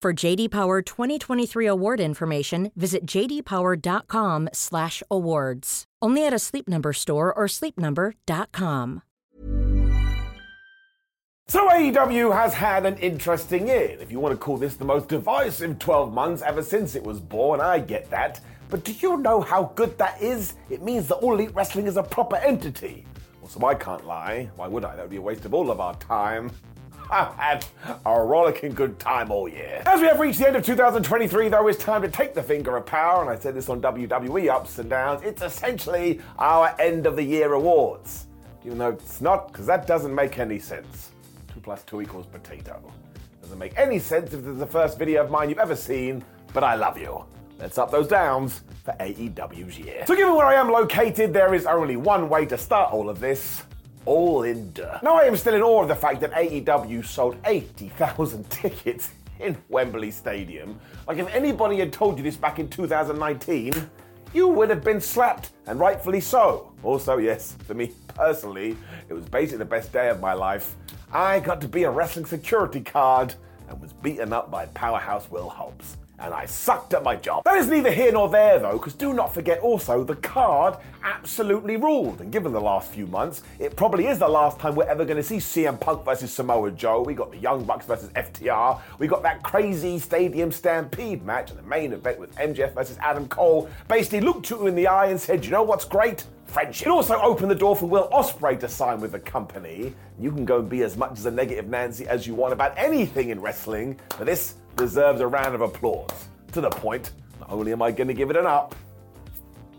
For JD Power 2023 award information, visit jdpower.com/awards. Only at a Sleep Number store or sleepnumber.com. So AEW has had an interesting year. If you want to call this the most divisive 12 months ever since it was born, I get that. But do you know how good that is? It means that All Elite Wrestling is a proper entity. Well, Also, I can't lie. Why would I? That would be a waste of all of our time. I've had a rollicking good time all year. As we have reached the end of 2023, though, it's time to take the finger of power, and I said this on WWE Ups and Downs. It's essentially our end of the year awards. Even though it's not, because that doesn't make any sense. 2 plus 2 equals potato. Doesn't make any sense if this is the first video of mine you've ever seen, but I love you. Let's up those downs for AEW's year. So, given where I am located, there is only one way to start all of this all in dirt. Now, I am still in awe of the fact that AEW sold 80,000 tickets in Wembley Stadium. Like, if anybody had told you this back in 2019, you would have been slapped, and rightfully so. Also, yes, for me personally, it was basically the best day of my life. I got to be a wrestling security card and was beaten up by powerhouse Will Hobbs. And I sucked at my job. That is neither here nor there though, because do not forget also the card absolutely ruled. And given the last few months, it probably is the last time we're ever going to see CM Punk versus Samoa Joe. We got the Young Bucks versus FTR. We got that crazy Stadium Stampede match, and the main event with MJF versus Adam Cole basically looked you in the eye and said, "You know what's great? friendship. It also opened the door for Will Ospreay to sign with the company. You can go and be as much as a negative Nancy as you want about anything in wrestling, but this deserves a round of applause. To the point, not only am I going to give it an up,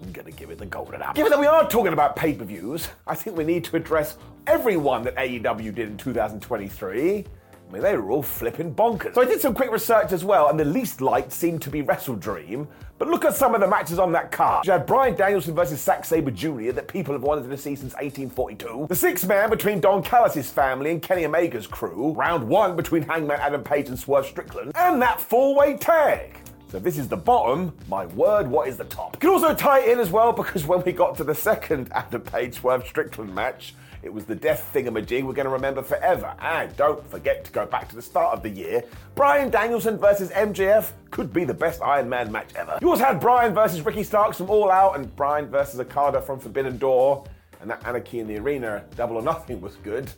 I'm going to give it the golden apple. Given that we are talking about pay per views, I think we need to address everyone that AEW did in 2023. I mean, they were all flipping bonkers. So I did some quick research as well, and the least liked seemed to be WrestleDream. But look at some of the matches on that card. You had Bryan Danielson versus Zack Sabre Jr. that people have wanted to see since 1842. The six man between Don Callis' family and Kenny Omega's crew. Round one between Hangman Adam Page and Swerve Strickland. And that four way tag. So this is the bottom, my word, what is the top? You can also tie it in as well because when we got to the second Adam Page Swerve Strickland match, it was the death thingamajig we're going to remember forever. And don't forget to go back to the start of the year. Bryan Danielson versus MJF could be the best Iron Man match ever. You also had Bryan versus Ricky Starks from All Out and Bryan versus Okada from Forbidden Door. And that Anarchy in the Arena Double or Nothing was good.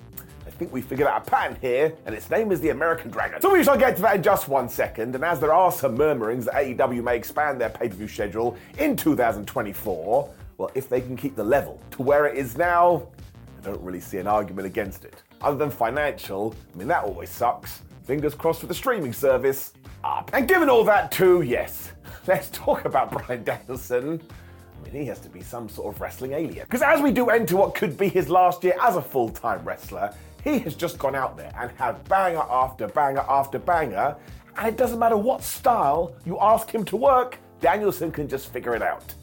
I think we figured out a pattern here, and its name is the American Dragon. So we shall get to that in just one second, and as there are some murmurings that AEW may expand their pay-per-view schedule in 2024, well, if they can keep the level to where it is now, I don't really see an argument against it. Other than financial, I mean, that always sucks. Fingers crossed for the streaming service. Up. And given all that too, yes, let's talk about Bryan Danielson. I mean, he has to be some sort of wrestling alien. Because as we do enter what could be his last year as a full time wrestler, he has just gone out there and had banger after banger after banger, and it doesn't matter what style you ask him to work, Danielson can just figure it out.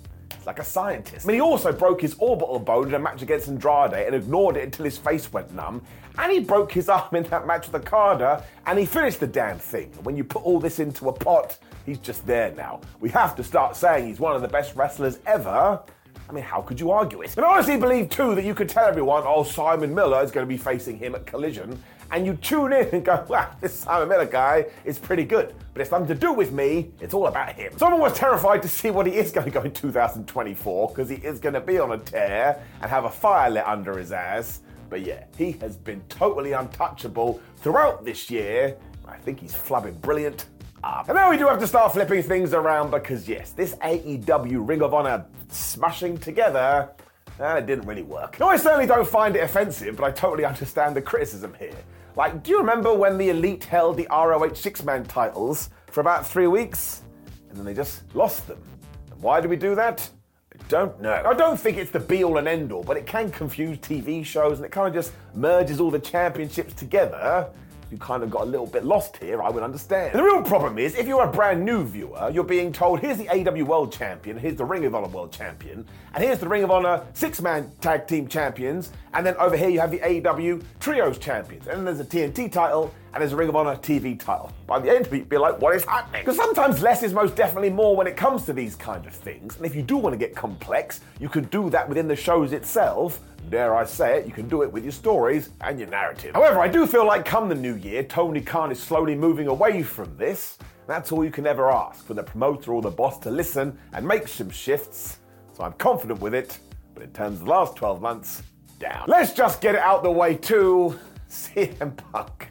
Like a scientist. I mean, he also broke his orbital bone in a match against Andrade and ignored it until his face went numb. And he broke his arm in that match with Okada, and he finished the damn thing. When you put all this into a pot, he's just there now. We have to start saying he's one of the best wrestlers ever. I mean, how could you argue it? And I honestly believe too that you could tell everyone, oh, Simon Miller is going to be facing him at Collision, and you tune in and go, wow, this Simon Miller guy is pretty good. But it's nothing to do with me, it's all about him. So I'm almost terrified to see what he is going to go in 2024, because he is going to be on a tear and have a fire lit under his ass. But yeah, he has been totally untouchable throughout this year. I think he's flubbing brilliant. up. And now we do have to start flipping things around because, yes, this AEW Ring of Honor smashing together, it didn't really work. No, I certainly don't find it offensive, but I totally understand the criticism here. Like, do you remember when the Elite held the ROH six man titles for about three weeks? And then they just lost them. And why do we do that? I don't know. I don't think it's the be all and end all, but it can confuse TV shows and it kind of just merges all the championships together you kind of got a little bit lost here, I would understand. The real problem is, if you're a brand new viewer, you're being told, here's the AEW World Champion, here's the Ring of Honor World Champion, and here's the Ring of Honor six man tag team champions, and then over here you have the AEW Trios champions, and then there's a TNT title, and there's a Ring of Honor TV title. By the end, you'd be like, what is happening? Because sometimes less is most definitely more when it comes to these kind of things, and if you do want to get complex, you can do that within the shows itself, dare I say it, you can do it with your stories and your narrative. However, I do feel like come the new year, Tony Khan is slowly moving away from this. That's all you can ever ask for the promoter or the boss to listen and make some shifts. So I'm confident with it, but in terms of the last 12 months, down. Let's just get it out the way too. CM Punk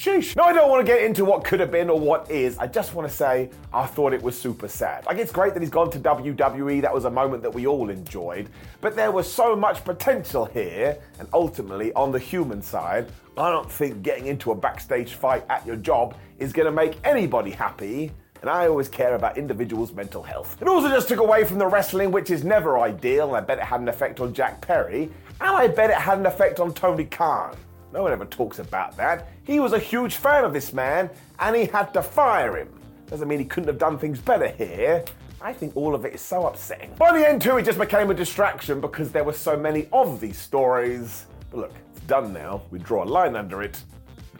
Sheesh. No, I don't want to get into what could have been or what is. I just want to say I thought it was super sad. Like, it's great that he's gone to WWE. That was a moment that we all enjoyed. But there was so much potential here. And ultimately, on the human side, I don't think getting into a backstage fight at your job is going to make anybody happy and I always care about individuals' mental health. It also just took away from the wrestling, which is never ideal, and I bet it had an effect on Jack Perry, and I bet it had an effect on Tony Khan. No one ever talks about that. He was a huge fan of this man and he had to fire him. Doesn't mean he couldn't have done things better here. I think all of it is so upsetting. By the end, too, it just became a distraction because there were so many of these stories. But look, it's done now. We draw a line under it.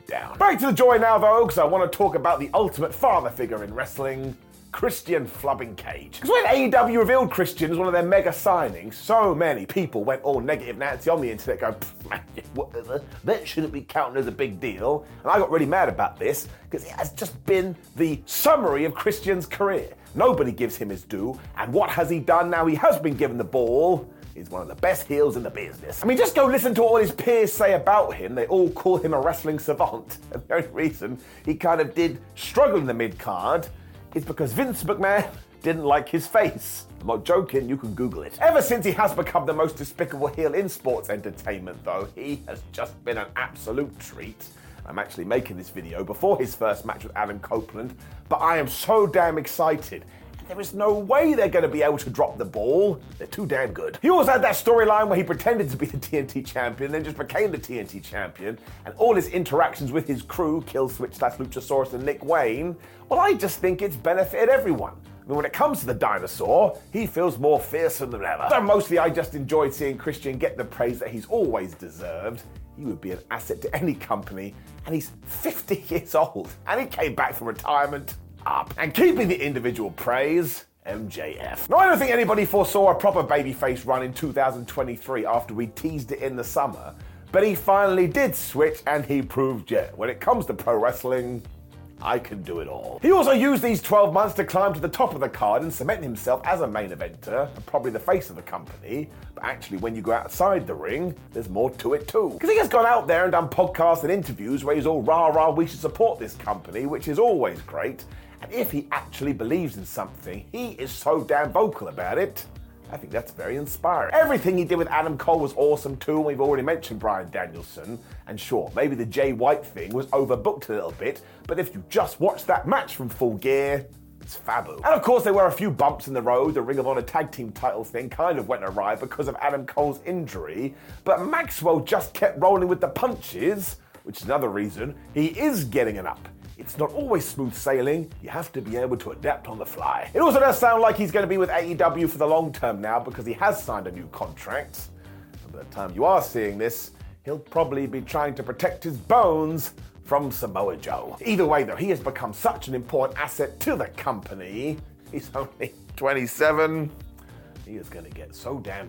Down. Back to the joy now, though, because I want to talk about the ultimate father figure in wrestling. Christian Flubbing Cage. Because when AEW revealed Christian as one of their mega signings, so many people went all negative Nancy on the internet going, man, whatever, that shouldn't be counted as a big deal. And I got really mad about this because it has just been the summary of Christian's career. Nobody gives him his due, and what has he done now he has been given the ball? He's one of the best heels in the business. I mean, just go listen to all his peers say about him. They all call him a wrestling savant. And the only reason he kind of did struggle in the mid card is because Vince McMahon didn't like his face. I'm not joking, you can Google it. Ever since he has become the most despicable heel in sports entertainment, though, he has just been an absolute treat. I'm actually making this video before his first match with Adam Copeland, but I am so damn excited. There is no way they're going to be able to drop the ball. They're too damn good. He also had that storyline where he pretended to be the TNT champion, then just became the TNT champion, and all his interactions with his crew, Killswitch, slash Luchasaurus, and Nick Wayne, well, I just think it's benefited everyone. I mean, when it comes to the dinosaur, he feels more fearsome than ever. So mostly I just enjoyed seeing Christian get the praise that he's always deserved. He would be an asset to any company, and he's 50 years old, and he came back from retirement up. And keeping the individual praise, MJF. Now, I don't think anybody foresaw a proper babyface run in 2023 after we teased it in the summer, but he finally did switch and he proved it. When it comes to pro wrestling, I can do it all. He also used these 12 months to climb to the top of the card and cement himself as a main eventer, and probably the face of the company. But actually, when you go outside the ring, there's more to it too. Because he has gone out there and done podcasts and interviews where he's all rah rah, we should support this company, which is always great. And if he actually believes in something, he is so damn vocal about it. I think that's very inspiring. Everything he did with Adam Cole was awesome too. And we've already mentioned Bryan Danielson. And sure, maybe the Jay White thing was overbooked a little bit, but if you just watch that match from Full Gear, it's fabu. And of course, there were a few bumps in the road. The Ring of Honor tag team title thing kind of went awry because of Adam Cole's injury, but Maxwell just kept rolling with the punches, which is another reason he is getting an up. It's not always smooth sailing. You have to be able to adapt on the fly. It also does sound like he's going to be with AEW for the long term now because he has signed a new contract. By the time you are seeing this, he'll probably be trying to protect his bones from Samoa Joe. Either way, though, he has become such an important asset to the company. He's only 27. He is going to get so damn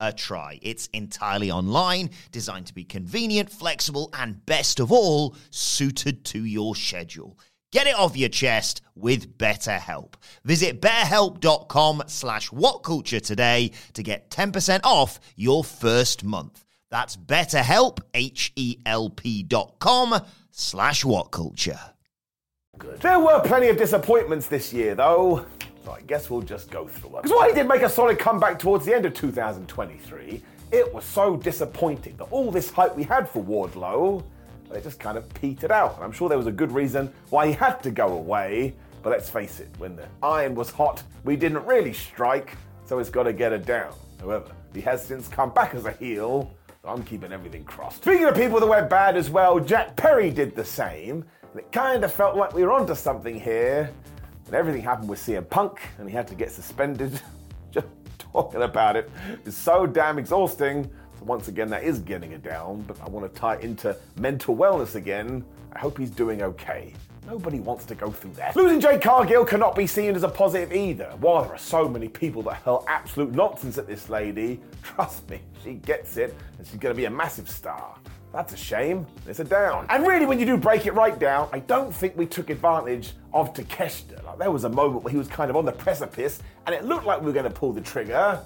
a try? It's entirely online, designed to be convenient, flexible, and best of all, suited to your schedule. Get it off your chest with BetterHelp. Visit betterhelp.com slash whatculture today to get 10% off your first month. That's betterhelp, H-E-L-P dot com slash whatculture. There were plenty of disappointments this year, though. So I guess we'll just go through them. Because while he did make a solid comeback towards the end of 2023, it was so disappointing that all this hype we had for Wardlow, it just kind of petered out. And I'm sure there was a good reason why he had to go away. But let's face it, when the iron was hot, we didn't really strike, so it's got to get it down. However, he has since come back as a heel, so I'm keeping everything crossed. Speaking of people that went bad as well, Jack Perry did the same, and it kind of felt like we were onto something here. And everything happened with CM Punk, and he had to get suspended. Just talking about it is so damn exhausting. So once again, that is getting it down, but I want to tie into mental wellness again. I hope he's doing okay. Nobody wants to go through that. Losing Jade Cargill cannot be seen as a positive either. While there are so many people that hurl absolute nonsense at this lady, trust me, she gets it, and she's going to be a massive star. That's a shame. It's a down. And really, when you do break it right down, I don't think we took advantage of Takeshita. Like, there was a moment where he was kind of on the precipice, and it looked like we were going to pull the trigger,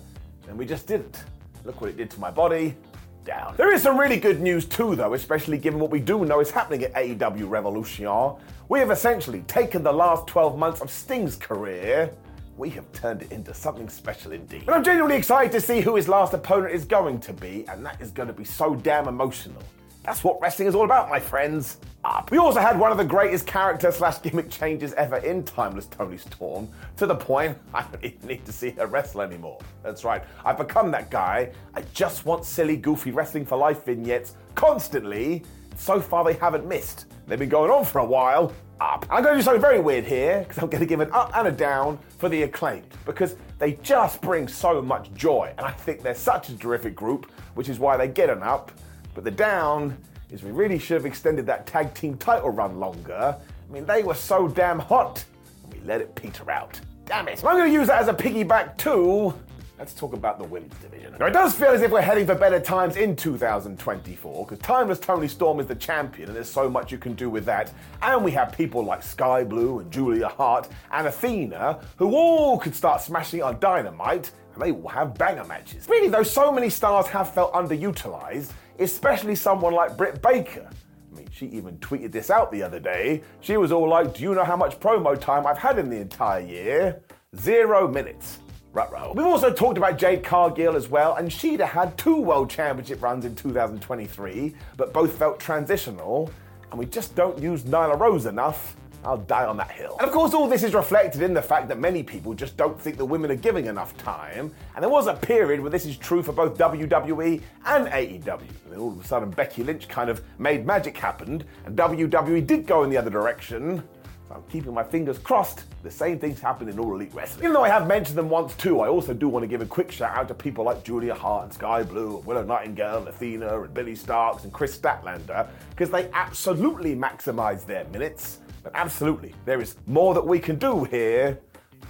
and we just didn't. Look what it did to my body. Down. There is some really good news too, though, especially given what we do know is happening at AEW Revolution. We have essentially taken the last 12 months of Sting's career. We have turned it into something special indeed. And I'm genuinely excited to see who his last opponent is going to be, and that is going to be so damn emotional. That's what wrestling is all about, my friends. Up. We also had one of the greatest character slash gimmick changes ever in Timeless Toni Storm, to the point I don't even need to see her wrestle anymore. That's right, I've become that guy. I just want silly, goofy wrestling for life vignettes constantly. So far, they haven't missed. They've been going on for a while. Ah, up. I'm going to do something very weird here because I'm going to give an up and a down for the acclaimed because they just bring so much joy, and I think they're such a terrific group, which is why they get an up. But the down is we really should have extended that tag team title run longer. I mean, they were so damn hot, and we let it peter out. Damn it. I'm going to use that as a piggyback too. Let's talk about the women's division. Now, it does feel as if we're heading for better times in 2024, because Timeless Toni Storm is the champion, and there's so much you can do with that. And we have people like Skye Blue and Julia Hart and Athena, who all could start smashing on Dynamite, and they will have banger matches. Really, though, so many stars have felt underutilized, especially someone like Britt Baker. I mean, she even tweeted this out the other day. She was all like, Do you know how much promo time I've had in the entire year? Zero minutes. Ruh-roh. We've also talked about Jade Cargill as well, and she'd have had two World Championship runs in 2023, but both felt transitional, and we just don't use Nyla Rose enough. I'll die on that hill. And of course, all this is reflected in the fact that many people just don't think the women are giving enough time. And there was a period where this is true for both WWE and AEW. And then all of a sudden, Becky Lynch kind of made magic happen, and WWE did go in the other direction. So I'm keeping my fingers crossed. The same things happen in All Elite Wrestling. Even though I have mentioned them once too, I also do want to give a quick shout out to people like Julia Hart and Skye Blue, and Willow Nightingale, and Athena, and Billie Starkz, and Kris Statlander, because they absolutely maximize their minutes. But absolutely, there is more that we can do here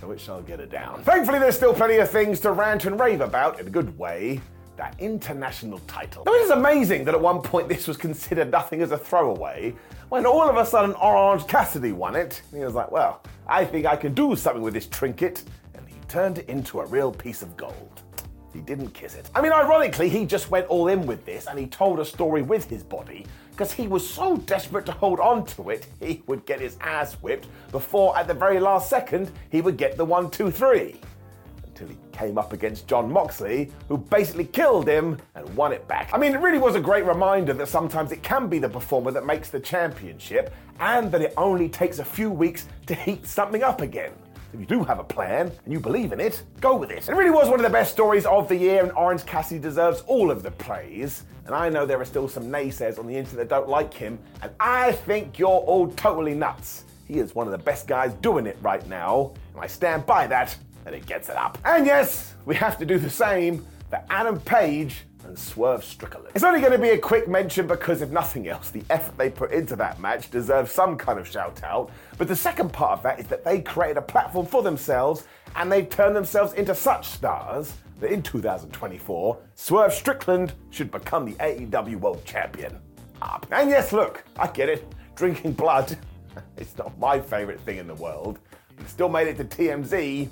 so it shall get it down. Thankfully, there's still plenty of things to rant and rave about in a good way. That international title. Now, it is amazing that at one point this was considered nothing as a throwaway, when all of a sudden Orange Cassidy won it. He was like, well, I think I can do something with this trinket, and he turned it into a real piece of gold. He didn't kiss it. I mean, ironically, he just went all in with this and he told a story with his body because he was so desperate to hold on to it, he would get his ass whipped before, at the very last second, he would get the one, two, three. Until he came up against Jon Moxley, who basically killed him and won it back. I mean, it really was a great reminder that sometimes it can be the performer that makes the championship, and that it only takes a few weeks to heat something up again. If you do have a plan and you believe in it, go with it. It really was one of the best stories of the year, and Orange Cassidy deserves all of the praise. And I know there are still some naysayers on the internet that don't like him, and I think you're all totally nuts. He is one of the best guys doing it right now, and I stand by that, and it gets it up. And yes, we have to do the same for Adam Page and Swerve Strickland. It's only going to be a quick mention because, if nothing else, the effort they put into that match deserves some kind of shout out. But the second part of that is that they created a platform for themselves and they've turned themselves into such stars that in 2024, Swerve Strickland should become the AEW World Champion. And yes, look, I get it. Drinking blood, it's not my favorite thing in the world. But still made it to TMZ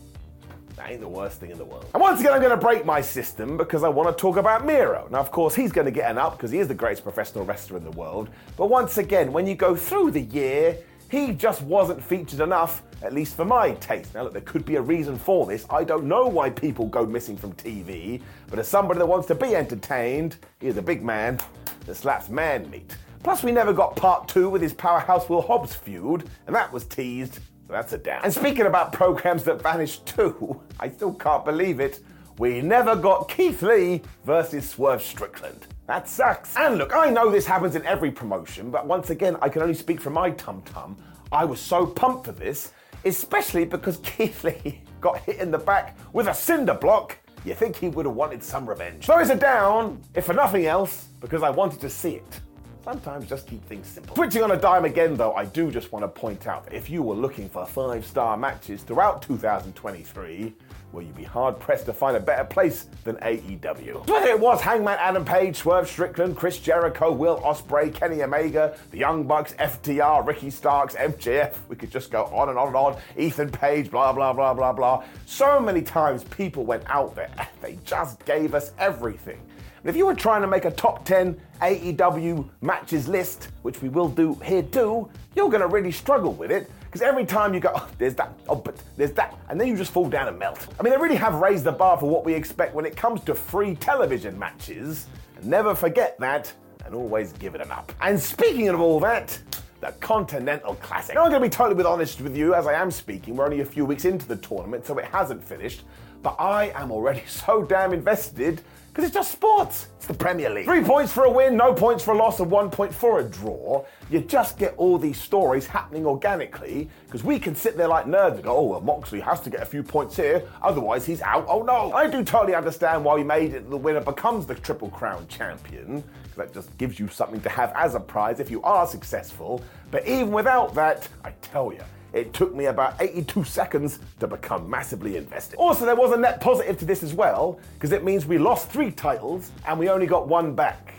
that ain't the worst thing in the world. And once again, I'm going to break my system because I want to talk about Miro. Now, of course, he's going to get an up because he is the greatest professional wrestler in the world. But once again, when you go through the year, he just wasn't featured enough, at least for my taste. Now, look, there could be a reason for this. I don't know why people go missing from TV, but as somebody that wants to be entertained, he is a big man that slaps man meat. Plus, we never got part two with his powerhouse Will Hobbs feud, and that was teased that's a down. And speaking about programs that vanished too, I still can't believe it. We never got Keith Lee versus Swerve Strickland. That sucks. And look, I know this happens in every promotion, but once again, I can only speak from my tum tum. I was so pumped for this, especially because Keith Lee got hit in the back with a cinder block. You think he would have wanted some revenge. So it's a down, if for nothing else, because I wanted to see it. Sometimes just keep things simple. Switching on a dime again, though, I do just want to point out that if you were looking for five star matches throughout 2023, will you'd be hard pressed to find a better place than AEW? Whether it was Hangman Adam Page, Swerve Strickland, Chris Jericho, Will Ospreay, Kenny Omega, the Young Bucks, FTR, Ricky Starks, MJF, we could just go on and on and on, Ethan Page, blah, blah, blah, blah, blah. So many times people went out there and they just gave us everything. If you were trying to make a top 10 AEW matches list, which we will do here too, you're going to really struggle with it because every time you go, oh, there's that, oh, but there's that, and then you just fall down and melt. I mean, they really have raised the bar for what we expect when it comes to free television matches. Never forget that and always give it an up. And speaking of all that, the Continental Classic. Now, I'm going to be totally honest with you as I am speaking. We're only a few weeks into the tournament, so it hasn't finished. But I am already so damn invested because it's just sports. It's the Premier League. Three points for a win, no points for a loss, and one point for a draw. You just get all these stories happening organically because we can sit there like nerds and go, oh, well, Moxley has to get a few points here, otherwise he's out. Oh no. I do totally understand why we made it the winner becomes the Triple Crown champion because that just gives you something to have as a prize if you are successful. But even without that, I tell you, it took me about 82 seconds to become massively invested. Also, there was a net positive to this as well, because it means we lost three titles and we only got one back.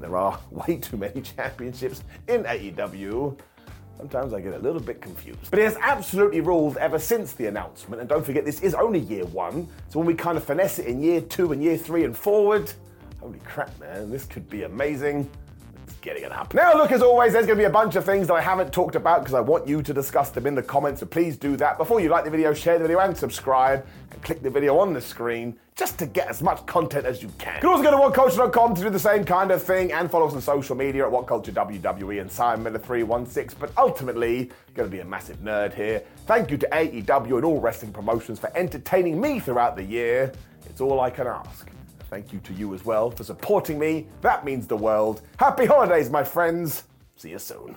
There are way too many championships in AEW. Sometimes I get a little bit confused. But it has absolutely ruled ever since the announcement. And don't forget, this is only year one. So when we kind of finesse it in year two and year three and forward, holy crap, man, this could be amazing getting it up. Now, look, as always, there's going to be a bunch of things that I haven't talked about because I want you to discuss them in the comments, so please do that. Before you like the video, share the video and subscribe and click the video on the screen just to get as much content as you can. You can also go to whatculture.com to do the same kind of thing and follow us on social media at whatculturewwe and Simon Miller 316. But ultimately, going to be a massive nerd here. Thank you to AEW and all wrestling promotions for entertaining me throughout the year. It's all I can ask. Thank you to you as well for supporting me. That means the world. Happy holidays, my friends. See you soon.